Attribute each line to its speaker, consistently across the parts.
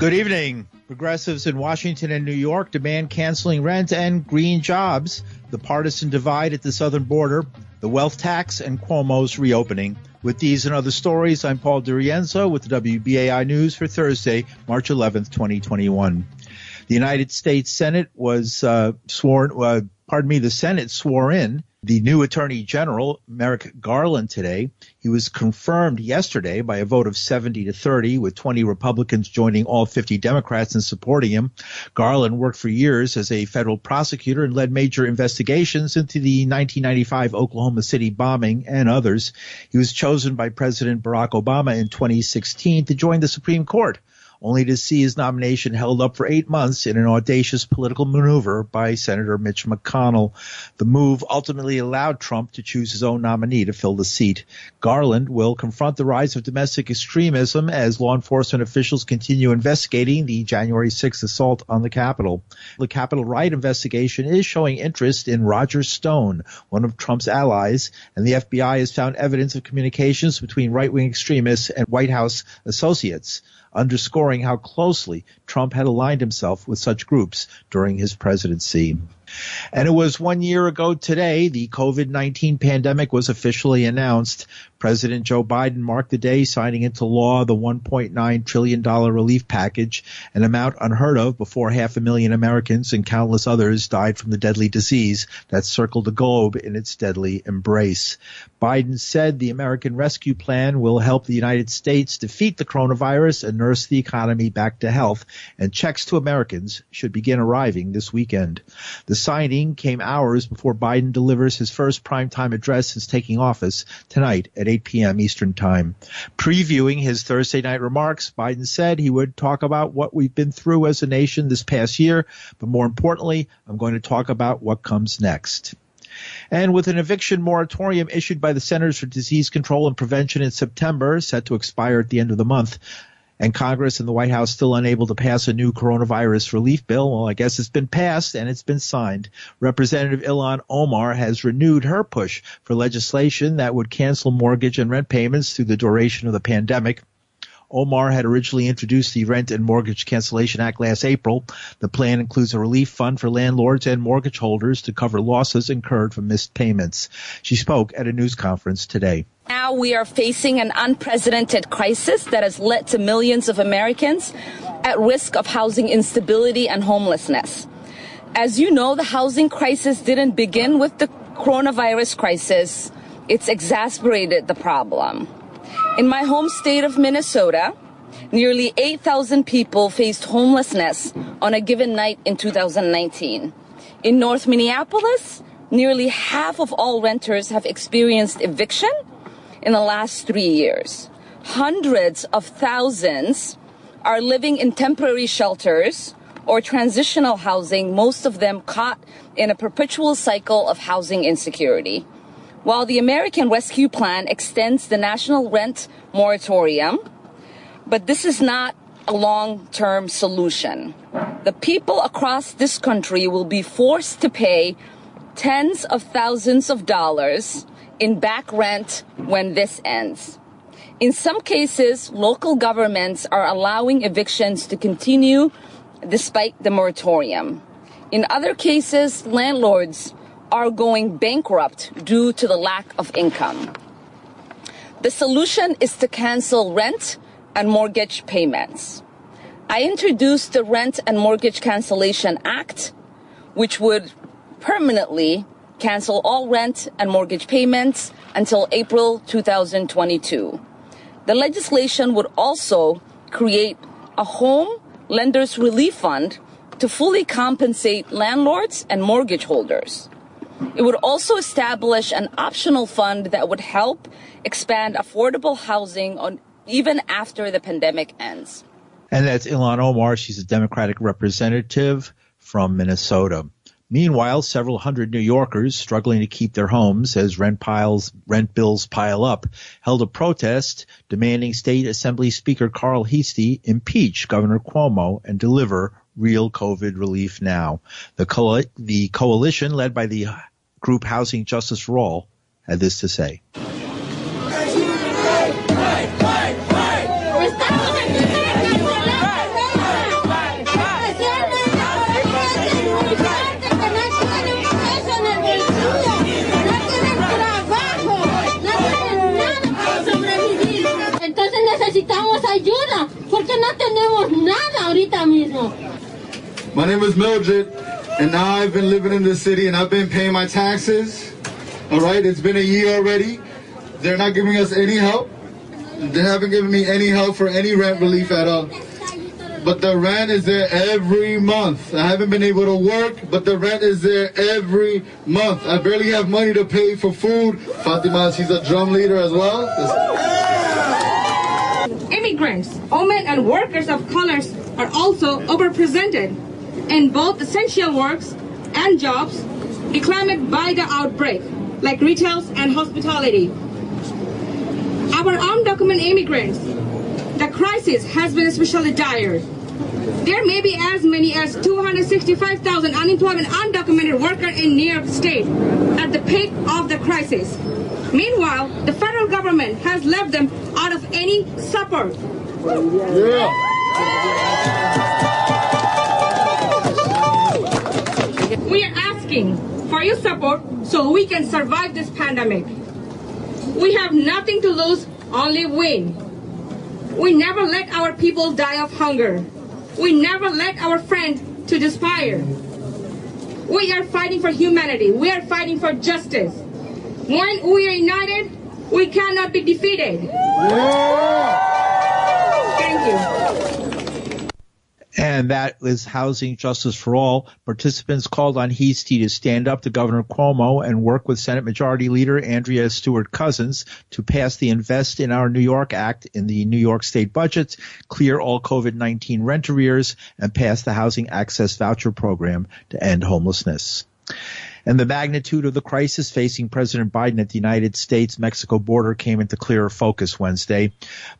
Speaker 1: Good evening. Progressives in Washington and New York demand canceling rent and green jobs, the partisan divide at the southern border, the wealth tax, and Cuomo's reopening. With these and other stories, I'm Paul DiRienzo with the WBAI News for Thursday, March 11th, 2021. The United States Senate was uh, sworn, uh, pardon me, the Senate swore in the new Attorney General, Merrick Garland, today. He was confirmed yesterday by a vote of 70 to 30, with 20 Republicans joining all 50 Democrats in supporting him. Garland worked for years as a federal prosecutor and led major investigations into the 1995 Oklahoma City bombing and others. He was chosen by President Barack Obama in 2016 to join the Supreme Court only to see his nomination held up for eight months in an audacious political maneuver by Senator Mitch McConnell. The move ultimately allowed Trump to choose his own nominee to fill the seat. Garland will confront the rise of domestic extremism as law enforcement officials continue investigating the January 6th assault on the Capitol. The Capitol riot investigation is showing interest in Roger Stone, one of Trump's allies, and the FBI has found evidence of communications between right-wing extremists and White House associates underscoring how closely Trump had aligned himself with such groups during his presidency. And it was one year ago today the COVID-19 pandemic was officially announced. President Joe Biden marked the day signing into law the $1.9 trillion relief package, an amount unheard of before half a million Americans and countless others died from the deadly disease that circled the globe in its deadly embrace. Biden said the American Rescue Plan will help the United States defeat the coronavirus and nurse the economy back to health, and checks to Americans should begin arriving this weekend. The signing came hours before Biden delivers his first primetime address since taking office tonight at 8 p.m. Eastern Time. Previewing his Thursday night remarks, Biden said he would talk about what we've been through as a nation this past year, but more importantly, I'm going to talk about what comes next. And with an eviction moratorium issued by the Centers for Disease Control and Prevention in September, set to expire at the end of the month, and Congress and the White House still unable to pass a new coronavirus relief bill. Well, I guess it's been passed and it's been signed. Representative Ilhan Omar has renewed her push for legislation that would cancel mortgage and rent payments through the duration of the pandemic. Omar had originally introduced the Rent and Mortgage Cancellation Act last April. The plan includes a relief fund for landlords and mortgage holders to cover losses incurred from missed payments. She spoke at a news conference today.
Speaker 2: Now we are facing an unprecedented crisis that has led to millions of Americans at risk of housing instability and homelessness. As you know, the housing crisis didn't begin with the coronavirus crisis. It's exacerbated the problem. In my home state of Minnesota, nearly 8,000 people faced homelessness on a given night in 2019. In North Minneapolis, nearly half of all renters have experienced eviction in the last three years. Hundreds of thousands are living in temporary shelters or transitional housing, most of them caught in a perpetual cycle of housing insecurity. While the American Rescue Plan extends the national rent moratorium, but this is not a long term solution. The people across this country will be forced to pay tens of thousands of dollars in back rent when this ends. In some cases, local governments are allowing evictions to continue despite the moratorium. In other cases, landlords are going bankrupt due to the lack of income. The solution is to cancel rent and mortgage payments. I introduced the Rent and Mortgage Cancellation Act, which would permanently cancel all rent and mortgage payments until April 2022. The legislation would also create a home lenders relief fund to fully compensate landlords and mortgage holders. It would also establish an optional fund that would help expand affordable housing on even after the pandemic ends.
Speaker 1: And that's Ilhan Omar. She's a Democratic representative from Minnesota. Meanwhile, several hundred New Yorkers struggling to keep their homes as rent piles, rent bills pile up, held a protest demanding State Assembly Speaker Carl Heastie impeach Governor Cuomo and deliver real COVID relief now. The, co- the coalition led by the group Housing Justice for All had this to say.
Speaker 3: My name is Mildred, and now I've been living in the city and I've been paying my taxes. All right, it's been a year already. They're not giving us any help. They haven't given me any help for any rent relief at all. But the rent is there every month. I haven't been able to work, but the rent is there every month. I barely have money to pay for food. Fatima, she's a drum leader as well.
Speaker 4: Immigrants, women, and workers of colors are also overrepresented in both essential works and jobs declared by the outbreak, like retail and hospitality. Our undocumented immigrants, the crisis has been especially dire. There may be as many as 265,000 unemployed undocumented workers in New York State at the peak of the crisis. Meanwhile, the federal government has left them out of any support. Yeah. We are asking for your support so we can survive this pandemic. We have nothing to lose, only win. We never let our people die of hunger. We never let our friends to despair. We are fighting for humanity. We are fighting for justice. When we are united, we cannot be defeated. Thank you.
Speaker 1: And that is Housing Justice for All. Participants called on Heastie to stand up to Governor Cuomo and work with Senate Majority Leader Andrea Stewart Cousins to pass the Invest in Our New York Act in the New York state budget, clear all COVID-19 rent arrears, and pass the Housing Access Voucher Program to end homelessness and the magnitude of the crisis facing President Biden at the United States-Mexico border came into clearer focus Wednesday.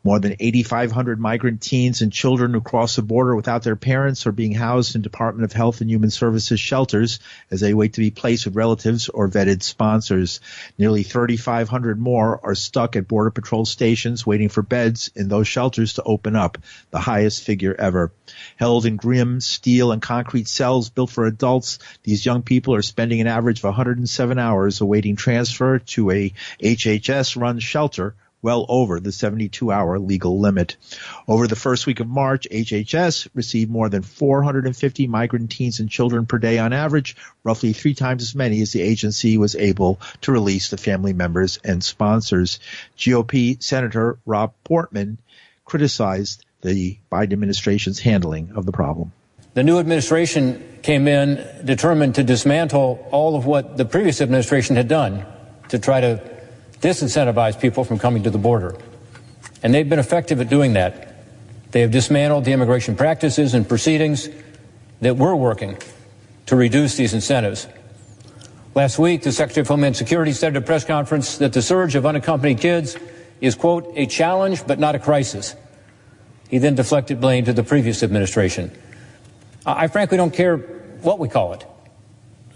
Speaker 1: More than 8,500 migrant teens and children who cross the border without their parents are being housed in Department of Health and Human Services shelters as they wait to be placed with relatives or vetted sponsors. Nearly 3,500 more are stuck at Border Patrol stations waiting for beds in those shelters to open up, the highest figure ever. Held in grim steel and concrete cells built for adults, these young people are spending an average of 107 hours awaiting transfer to a HHS run shelter well over the 72 hour legal limit. Over the first week of March, HHS received more than 450 migrant teens and children per day on average, roughly three times as many as the agency was able to release to family members and sponsors. GOP Senator Rob Portman criticized the Biden administration's handling of the problem.
Speaker 5: The new administration came in determined to dismantle all of what the previous administration had done to try to disincentivize people from coming to the border. And they've been effective at doing that. They have dismantled the immigration practices and proceedings that were working to reduce these incentives. Last week, the Secretary of Homeland Security said at a press conference that the surge of unaccompanied kids is, quote, a challenge but not a crisis. He then deflected blame to the previous administration. I frankly don't care what we call it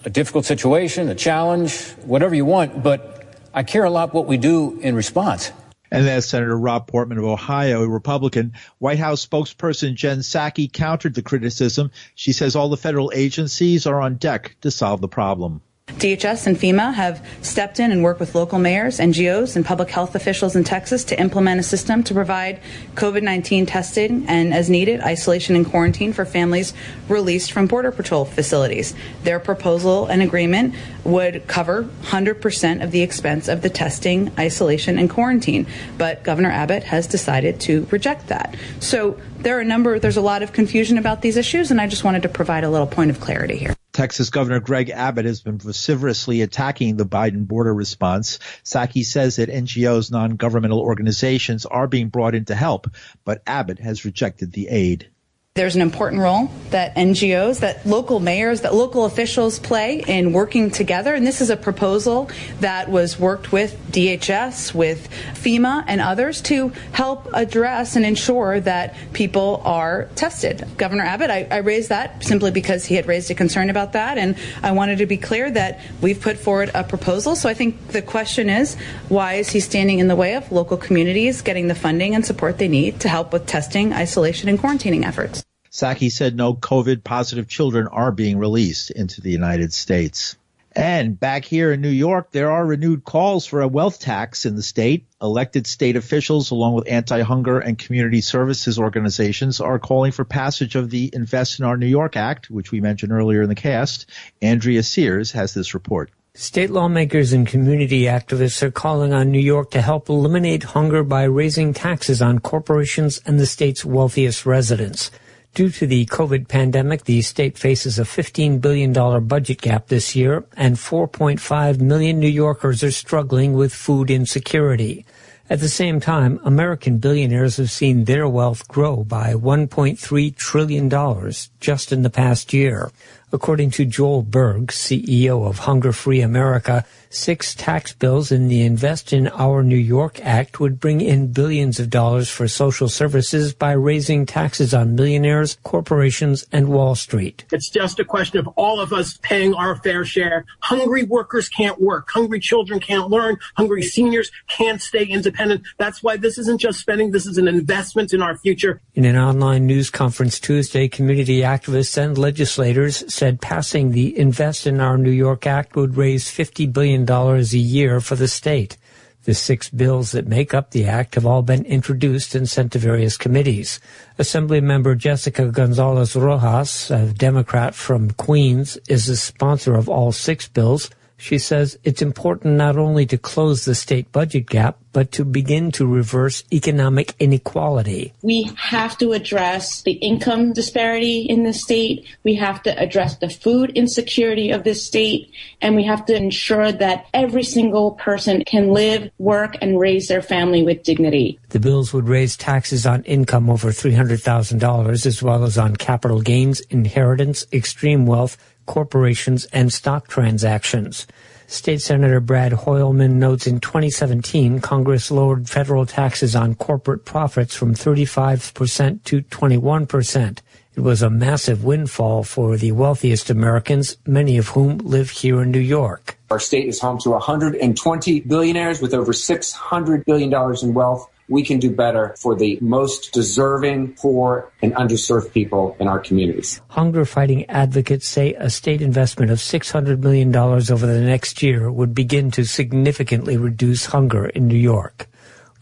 Speaker 5: a difficult situation, a challenge, whatever you want, but I care a lot what we do in response.
Speaker 1: And that's Senator Rob Portman of Ohio, a Republican. White House spokesperson Jen Psaki countered the criticism. She says all the federal agencies are on deck to solve the problem.
Speaker 6: DHS and FEMA have stepped in and worked with local mayors, NGOs, and public health officials in Texas to implement a system to provide COVID 19 testing and, as needed, isolation and quarantine for families released from Border Patrol facilities. Their proposal and agreement would cover 100% of the expense of the testing, isolation, and quarantine. But Governor Abbott has decided to reject that. So there are a number, there's a lot of confusion about these issues, and I just wanted to provide a little point of clarity here.
Speaker 1: Texas Governor Greg Abbott has been vociferously attacking the Biden border response. Psaki says that NGOs, non-governmental organizations, are being brought in to help, but Abbott has rejected the aid.
Speaker 6: There's an important role that NGOs, that local mayors, that local officials play in working together. And this is a proposal that was worked with DHS, with FEMA, and others to help address and ensure that people are tested. Governor Abbott, I, I raised that simply because he had raised a concern about that. And I wanted to be clear that we've put forward a proposal. So I think the question is why is he standing in the way of local communities getting the funding and support they need to help with testing, isolation, and quarantining efforts?
Speaker 1: Psaki said no COVID positive children are being released into the United States. And back here in New York, there are renewed calls for a wealth tax in the state. Elected state officials, along with anti-hunger and community services organizations, are calling for passage of the Invest in Our New York Act, which we mentioned earlier in the cast. Andrea Sears has this report.
Speaker 7: State lawmakers and community activists are calling on New York to help eliminate hunger by raising taxes on corporations and the state's wealthiest residents. Due to the COVID pandemic, the state faces a $15 billion budget gap this year, and 4.5 million New Yorkers are struggling with food insecurity. At the same time, American billionaires have seen their wealth grow by $1.3 trillion just in the past year. According to Joel Berg, CEO of Hunger Free America, six tax bills in the Invest in Our New York Act would bring in billions of dollars for social services by raising taxes on millionaires, corporations, and Wall Street.
Speaker 8: It's just a question of all of us paying our fair share. Hungry workers can't work. Hungry children can't learn. Hungry seniors can't stay independent. That's why this isn't just spending. This is an investment in our future.
Speaker 7: In an online news conference Tuesday, community activists and legislators said passing the Invest in Our New York Act would raise $50 billion a year for the state. The six bills that make up the act have all been introduced and sent to various committees. Assemblymember Jessica Gonzalez Rojas, a Democrat from Queens, is the sponsor of all six bills. She says it's important not only to close the state budget gap, but to begin to reverse economic inequality.
Speaker 9: We have to address the income disparity in the state. We have to address the food insecurity of this state. And we have to ensure that every single person can live, work, and raise their family with dignity.
Speaker 7: The bills would raise taxes on income over $300,000 as well as on capital gains, inheritance, extreme wealth, corporations, and stock transactions. State Senator Brad Hoylman notes in 2017, Congress lowered federal taxes on corporate profits from 35% to 21%. It was a massive windfall for the wealthiest Americans, many of whom live here in New York.
Speaker 10: Our state is home to 120 billionaires with over $600 billion in wealth we can do better for the most deserving, poor, and underserved people in our communities.
Speaker 7: Hunger fighting advocates say a state investment of $600 million over the next year would begin to significantly reduce hunger in New York.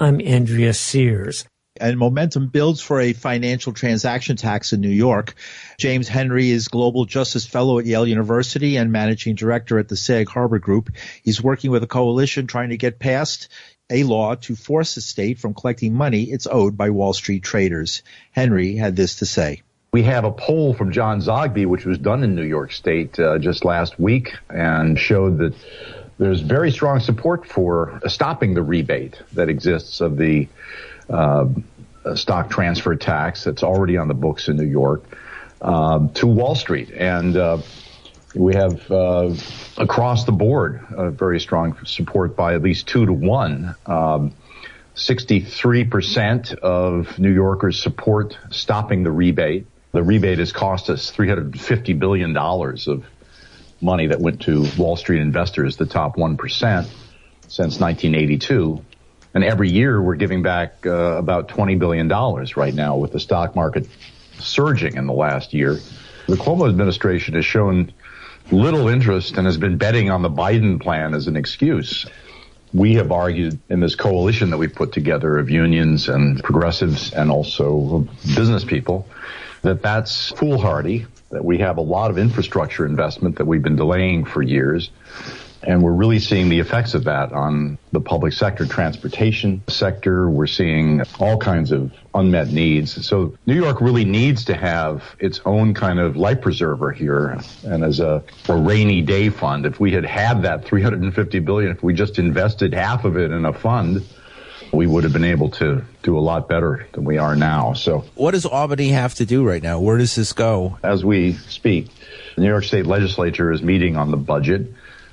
Speaker 7: I'm Andrea Sears.
Speaker 1: And momentum builds for a financial transaction tax in New York. James Henry is Global Justice Fellow at Yale University and Managing Director at the Sag Harbor Group. He's working with a coalition trying to get passed a law to force the state from collecting money it's owed by Wall Street traders. Henry had this to say.
Speaker 11: We have a poll from John Zogby, which was done in New York State uh, just last week, and showed that there's very strong support for stopping the rebate that exists of the uh, stock transfer tax that's already on the books in New York um, to Wall Street. And uh, we have uh, across the board very strong support by at least two to one. Um, 63% of New Yorkers support stopping the rebate. The rebate has cost us $350 billion of money that went to Wall Street investors, the top 1%, since 1982. And every year we're giving back uh, about $20 billion right now with the stock market surging in the last year. The Cuomo administration has shown little interest and has been betting on the Biden plan as an excuse. We have argued in this coalition that we've put together of unions and progressives and also business people that that's foolhardy, that we have a lot of infrastructure investment that we've been delaying for years and we're really seeing the effects of that on the public sector, transportation sector. We're seeing all kinds of unmet needs. So New York really needs to have its own kind of life preserver here. And as a, a rainy day fund, if we had had that 350 billion, if we just invested half of it in a fund, we would have been able to do a lot better than we are now. So
Speaker 12: what does Albany have to do right now? Where does this go?
Speaker 11: As we speak, the New York State Legislature is meeting on the budget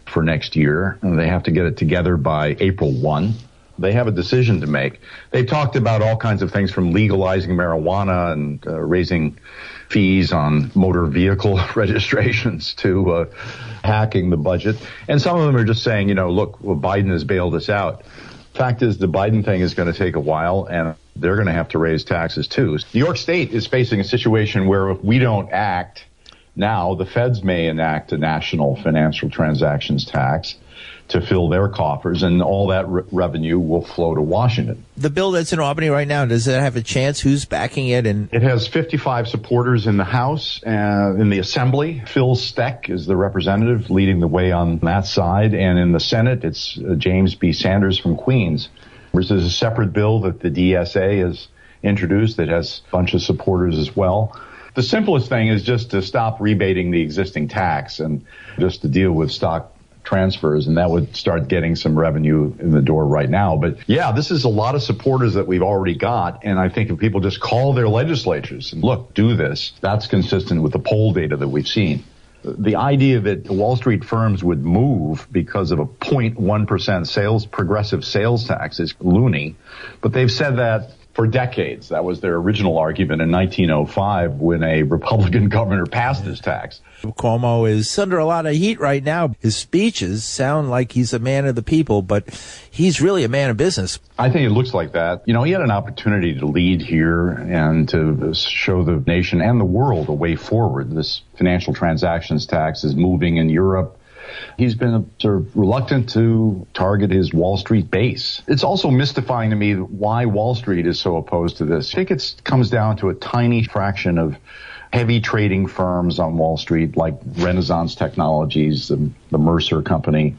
Speaker 11: for next year. And they have to get it together by April 1. They have a decision to make. They've talked about all kinds of things from legalizing marijuana and uh, raising fees on motor vehicle registrations to uh, hacking the budget. And some of them are just saying, you know, look, well, Biden has bailed us out. Fact is, the Biden thing is going to take a while, and they're going to have to raise taxes too. New York State is facing a situation where if we don't act, Now, the feds may enact a national financial transactions tax to fill their coffers, and all that re- revenue will flow to Washington.
Speaker 12: The bill that's in Albany right now, does it have a chance? Who's backing it? And
Speaker 11: it has 55 supporters in the House and in the Assembly. Phil Steck is the representative leading the way on that side, and in the Senate, it's uh, James B. Sanders from Queens. There's a separate bill that the DSA has introduced that has a bunch of supporters as well. The simplest thing is just to stop rebating the existing tax and just to deal with stock transfers, and that would start getting some revenue in the door right now. But yeah, this is a lot of supporters that we've already got, and I think if people just call their legislatures and look, do this, that's consistent with the poll data that we've seen. The idea that Wall Street firms would move because of a 0.1% sales, progressive sales tax is loony, but they've said that for decades. That was their original argument in 1905 when a Republican governor passed this tax.
Speaker 12: Cuomo is under a lot of heat right now. His speeches sound like he's a man of the people, but he's really a man of business.
Speaker 11: I think it looks like that. You know, he had an opportunity to lead here and to show the nation and the world a way forward. This financial transactions tax is moving in Europe He's been sort of reluctant to target his Wall Street base. It's also mystifying to me why Wall Street is so opposed to this. I think it comes down to a tiny fraction of heavy trading firms on Wall Street like Renaissance Technologies, the, the, Mercer company.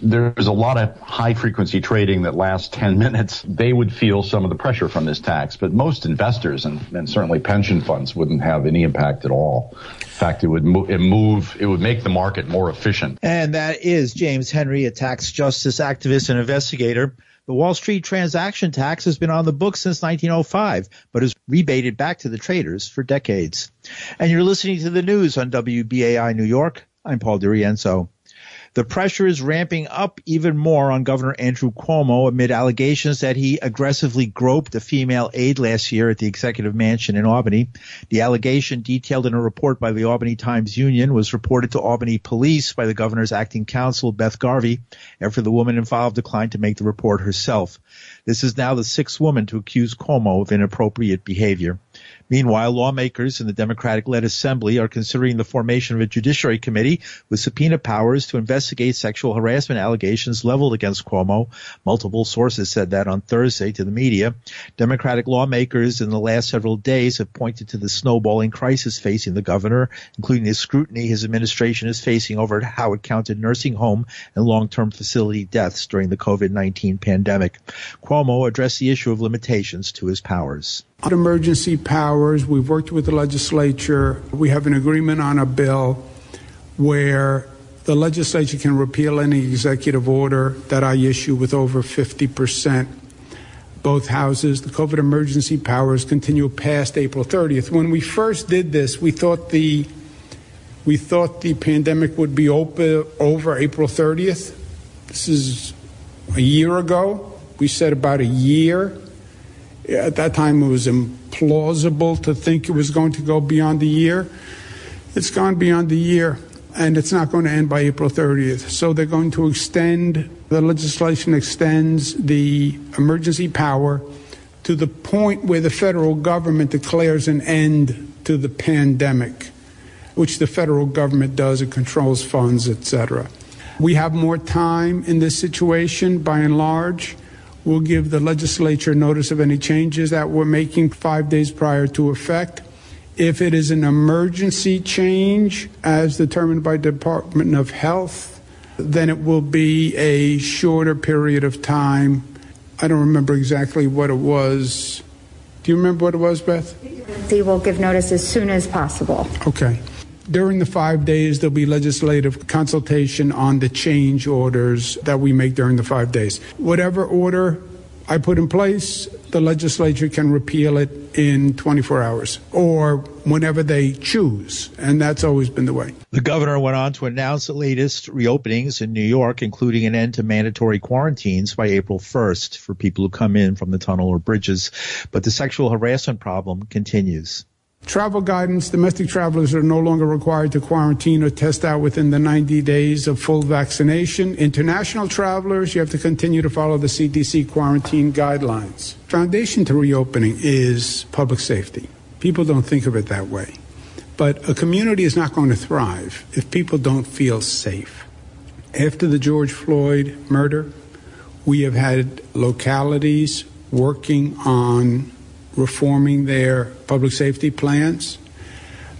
Speaker 11: There's a lot of high frequency trading that lasts 10 minutes. They would feel some of the pressure from this tax, but most investors and, and certainly pension funds wouldn't have any impact at all. In fact, it would move, it move, it would make the market more efficient.
Speaker 1: And that is James Henry, a tax justice activist and investigator. The Wall Street transaction tax has been on the books since 1905, but has rebated back to the traders for decades. And you're listening to the news on WBAI New York. I'm Paul DiRienzo. The pressure is ramping up even more on Governor Andrew Cuomo amid allegations that he aggressively groped a female aide last year at the executive mansion in Albany. The allegation detailed in a report by the Albany Times Union was reported to Albany police by the governor's acting counsel, Beth Garvey, after the woman involved declined to make the report herself. This is now the sixth woman to accuse Cuomo of inappropriate behavior. Meanwhile, lawmakers in the Democratic-led Assembly are considering the formation of a judiciary committee with subpoena powers to investigate sexual harassment allegations leveled against Cuomo. Multiple sources said that on Thursday to the media. Democratic lawmakers in the last several days have pointed to the snowballing crisis facing the governor, including the scrutiny his administration is facing over how it counted nursing home and long-term facility deaths during the COVID-19 pandemic. Cuomo addressed the issue of limitations to his powers.
Speaker 13: Emergency powers, we've worked with the legislature. We have an agreement on a bill where the legislature can repeal any executive order that I issue with over 50%. Both houses, the COVID emergency powers continue past April 30th. When we first did this, we thought the we thought the pandemic would be over, over April 30th. This is a year ago. We said about a year at that time, it was implausible to think it was going to go beyond the year. It's gone beyond the year, and it's not going to end by April 30th. So they're going to extend, the legislation extends the emergency power to the point where the federal government declares an end to the pandemic, which the federal government does. It controls funds, etc. We have more time in this situation by and large. We'll give the legislature notice of any changes that we're making five days prior to effect. If it is an emergency change, as determined by Department of Health, then it will be a shorter period of time. I don't remember exactly what it was. Do you remember what it was, Beth?
Speaker 14: They will give notice as soon as possible.
Speaker 13: Okay. During the five days, there'll be legislative consultation on the change orders that we make during the five days. Whatever order I put in place, the legislature can repeal it in 24 hours or whenever they choose. And that's always been the way.
Speaker 1: The governor went on to announce the latest reopenings in New York, including an end to mandatory quarantines by April 1st for people who come in from the tunnel or bridges. But the sexual harassment problem continues.
Speaker 13: Travel guidance domestic travelers are no longer required to quarantine or test out within the 90 days of full vaccination. International travelers, you have to continue to follow the CDC quarantine guidelines. Foundation to reopening is public safety. People don't think of it that way. But a community is not going to thrive if people don't feel safe. After the George Floyd murder, we have had localities working on reforming their public safety plans.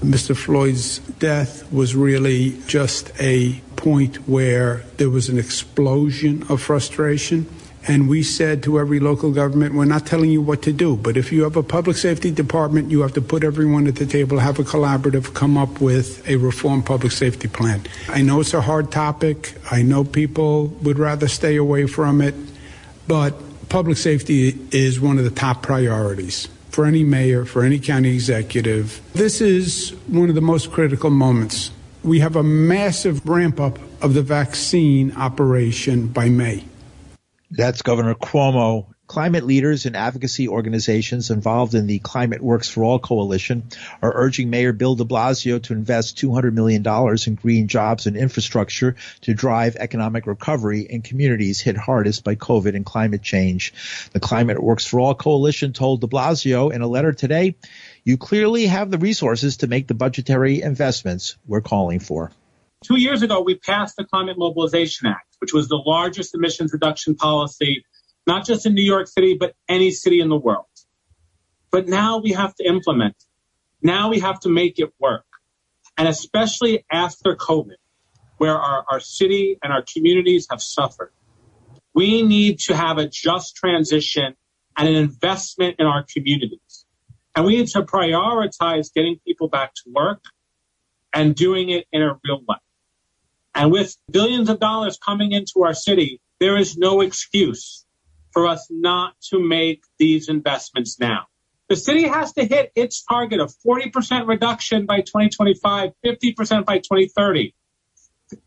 Speaker 13: Mr. Floyd's death was really just a point where there was an explosion of frustration. And we said to every local government, we're not telling you what to do, but if you have a public safety department, you have to put everyone at the table, have a collaborative, come up with a reform public safety plan. I know it's a hard topic. I know people would rather stay away from it, but public safety is one of the top priorities for any mayor, for any county executive. This is one of the most critical moments. We have a massive ramp up of the vaccine operation by May.
Speaker 1: That's Governor Cuomo. Climate leaders and advocacy organizations involved in the Climate Works for All coalition are urging Mayor Bill de Blasio to invest $200 million in green jobs and infrastructure to drive economic recovery in communities hit hardest by COVID and climate change. The Climate Works for All coalition told de Blasio in a letter today, you clearly have the resources to make the budgetary investments we're calling for.
Speaker 15: Two years ago, we passed the Climate Mobilization Act, which was the largest emissions reduction policy, not just in New York City, but any city in the world. But now we have to implement. Now we have to make it work. And especially after COVID, where our, our city and our communities have suffered, we need to have a just transition and an investment in our communities. And we need to prioritize getting people back to work and doing it in a real way. And with billions of dollars coming into our city, there is no excuse for us not to make these investments now. The city has to hit its target of 40% reduction by 2025, 50% by 2030.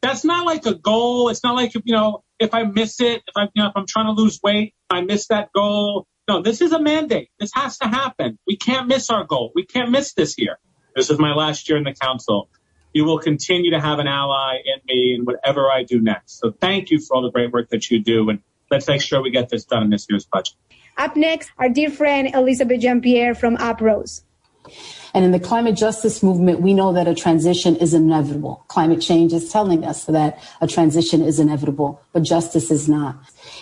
Speaker 15: That's not like a goal. It's not like, you know, if I miss it, if I'm, you know, if I'm trying to lose weight, I miss that goal. No, this is a mandate. This has to happen. We can't miss our goal. We can't miss this year. This is my last year in the council you will continue to have an ally in me in whatever I do next. So thank you for all the great work that you do. And let's make sure we get this done in this year's budget.
Speaker 16: Up next, our dear friend Elizabeth Jean-Pierre from UpRose.
Speaker 17: And in the climate justice movement, we know that a transition is inevitable. Climate change is telling us that a transition is inevitable, but justice is not.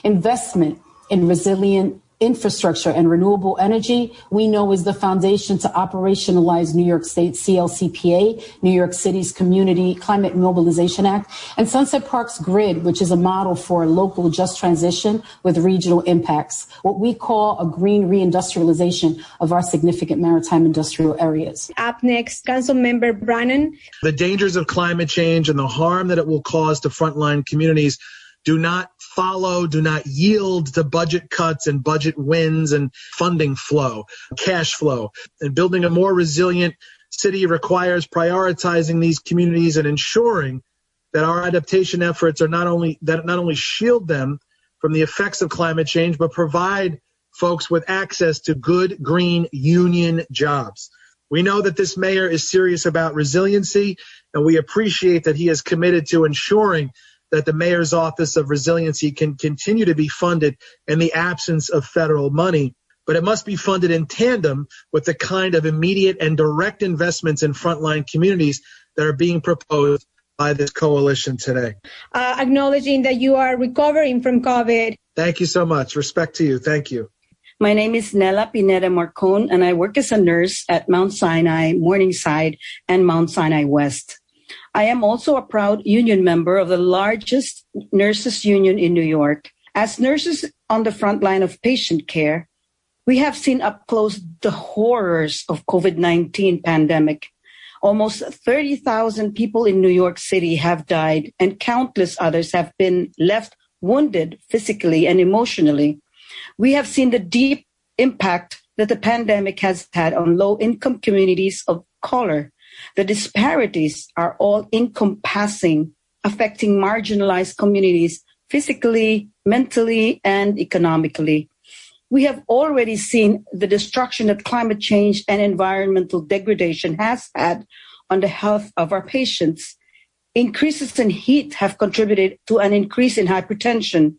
Speaker 17: Investment in resilient infrastructure and renewable energy, we know is the foundation to operationalize New York State CLCPA, New York City's Community Climate Mobilization Act, and Sunset Park's grid, which is a model for local just transition with regional impacts, what we call a green reindustrialization of our significant maritime industrial areas.
Speaker 16: Up next, Council Member Brannan.
Speaker 18: The dangers of climate change and the harm that it will cause to frontline communities do not follow, do not yield to budget cuts and budget wins and funding flow, cash flow. And building a more resilient city requires prioritizing these communities and ensuring that our adaptation efforts are not only that not only shield them from the effects of climate change, but provide folks with access to good green union jobs. We know that this mayor is serious about resiliency, and we appreciate that he is committed to ensuring that the mayor's office of resiliency can continue to be funded in the absence of federal money but it must be funded in tandem with the kind of immediate and direct investments in frontline communities that are being proposed by this coalition today.
Speaker 16: Uh, acknowledging that you are recovering from COVID.
Speaker 18: Thank you so much. Respect to you. Thank you.
Speaker 19: My name is Nella Pineda Marcon, and I work as a nurse at Mount Sinai, Morningside, and Mount Sinai West. I am also a proud union member of the largest nurses union in New York. As nurses on the front line of patient care, we have seen up close the horrors of COVID-19 pandemic. Almost 30,000 people in New York City have died and countless others have been left wounded physically and emotionally. We have seen the deep impact that the pandemic has had on low income communities of color the disparities are all encompassing, affecting marginalized communities physically, mentally, and economically. We have already seen the destruction that climate change and environmental degradation has had on the health of our patients. Increases in heat have contributed to an increase in hypertension.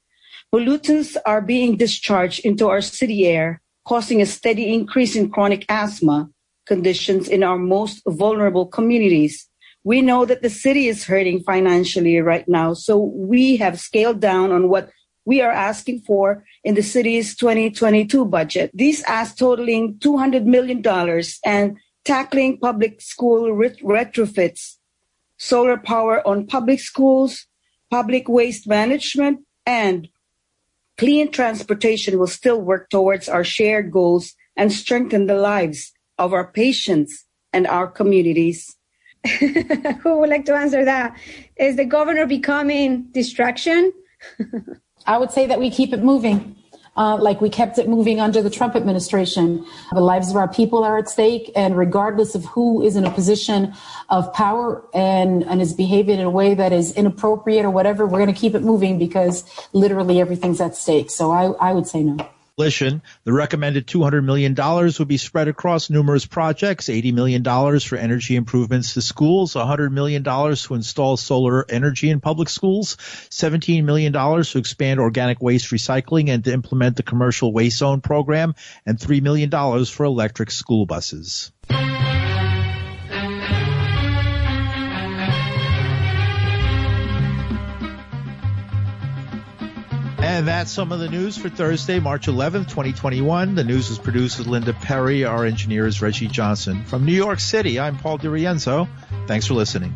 Speaker 19: Pollutants are being discharged into our city air, causing a steady increase in chronic asthma, conditions in our most vulnerable communities. We know that the city is hurting financially right now, so we have scaled down on what we are asking for in the city's 2022 budget. These asks totaling $200 million and tackling public school retrofits, solar power on public schools, public waste management, and clean transportation will still work towards our shared goals and strengthen the lives of our patients and our communities.
Speaker 16: Who would like to answer that? Is the governor becoming distraction?
Speaker 17: I would say that we keep it moving. Uh, like we kept it moving under the Trump administration. The lives of our people are at stake, and regardless of who is in a position of power and, and is behaving in a way that is inappropriate or whatever, we're going to keep it moving because literally everything's at stake. So I, I would say no.
Speaker 1: The recommended $200 million would be spread across numerous projects, $80 million for energy improvements to schools, $100 million to install solar energy in public schools, $17 million to expand organic waste recycling and to implement the commercial waste zone program, and $3 million for electric school buses. And that's some of the news for Thursday, March 11th, 2021. The news was produced with Linda Perry. Our engineer is Reggie Johnson. From New York City, I'm Paul DiRienzo. Thanks for listening.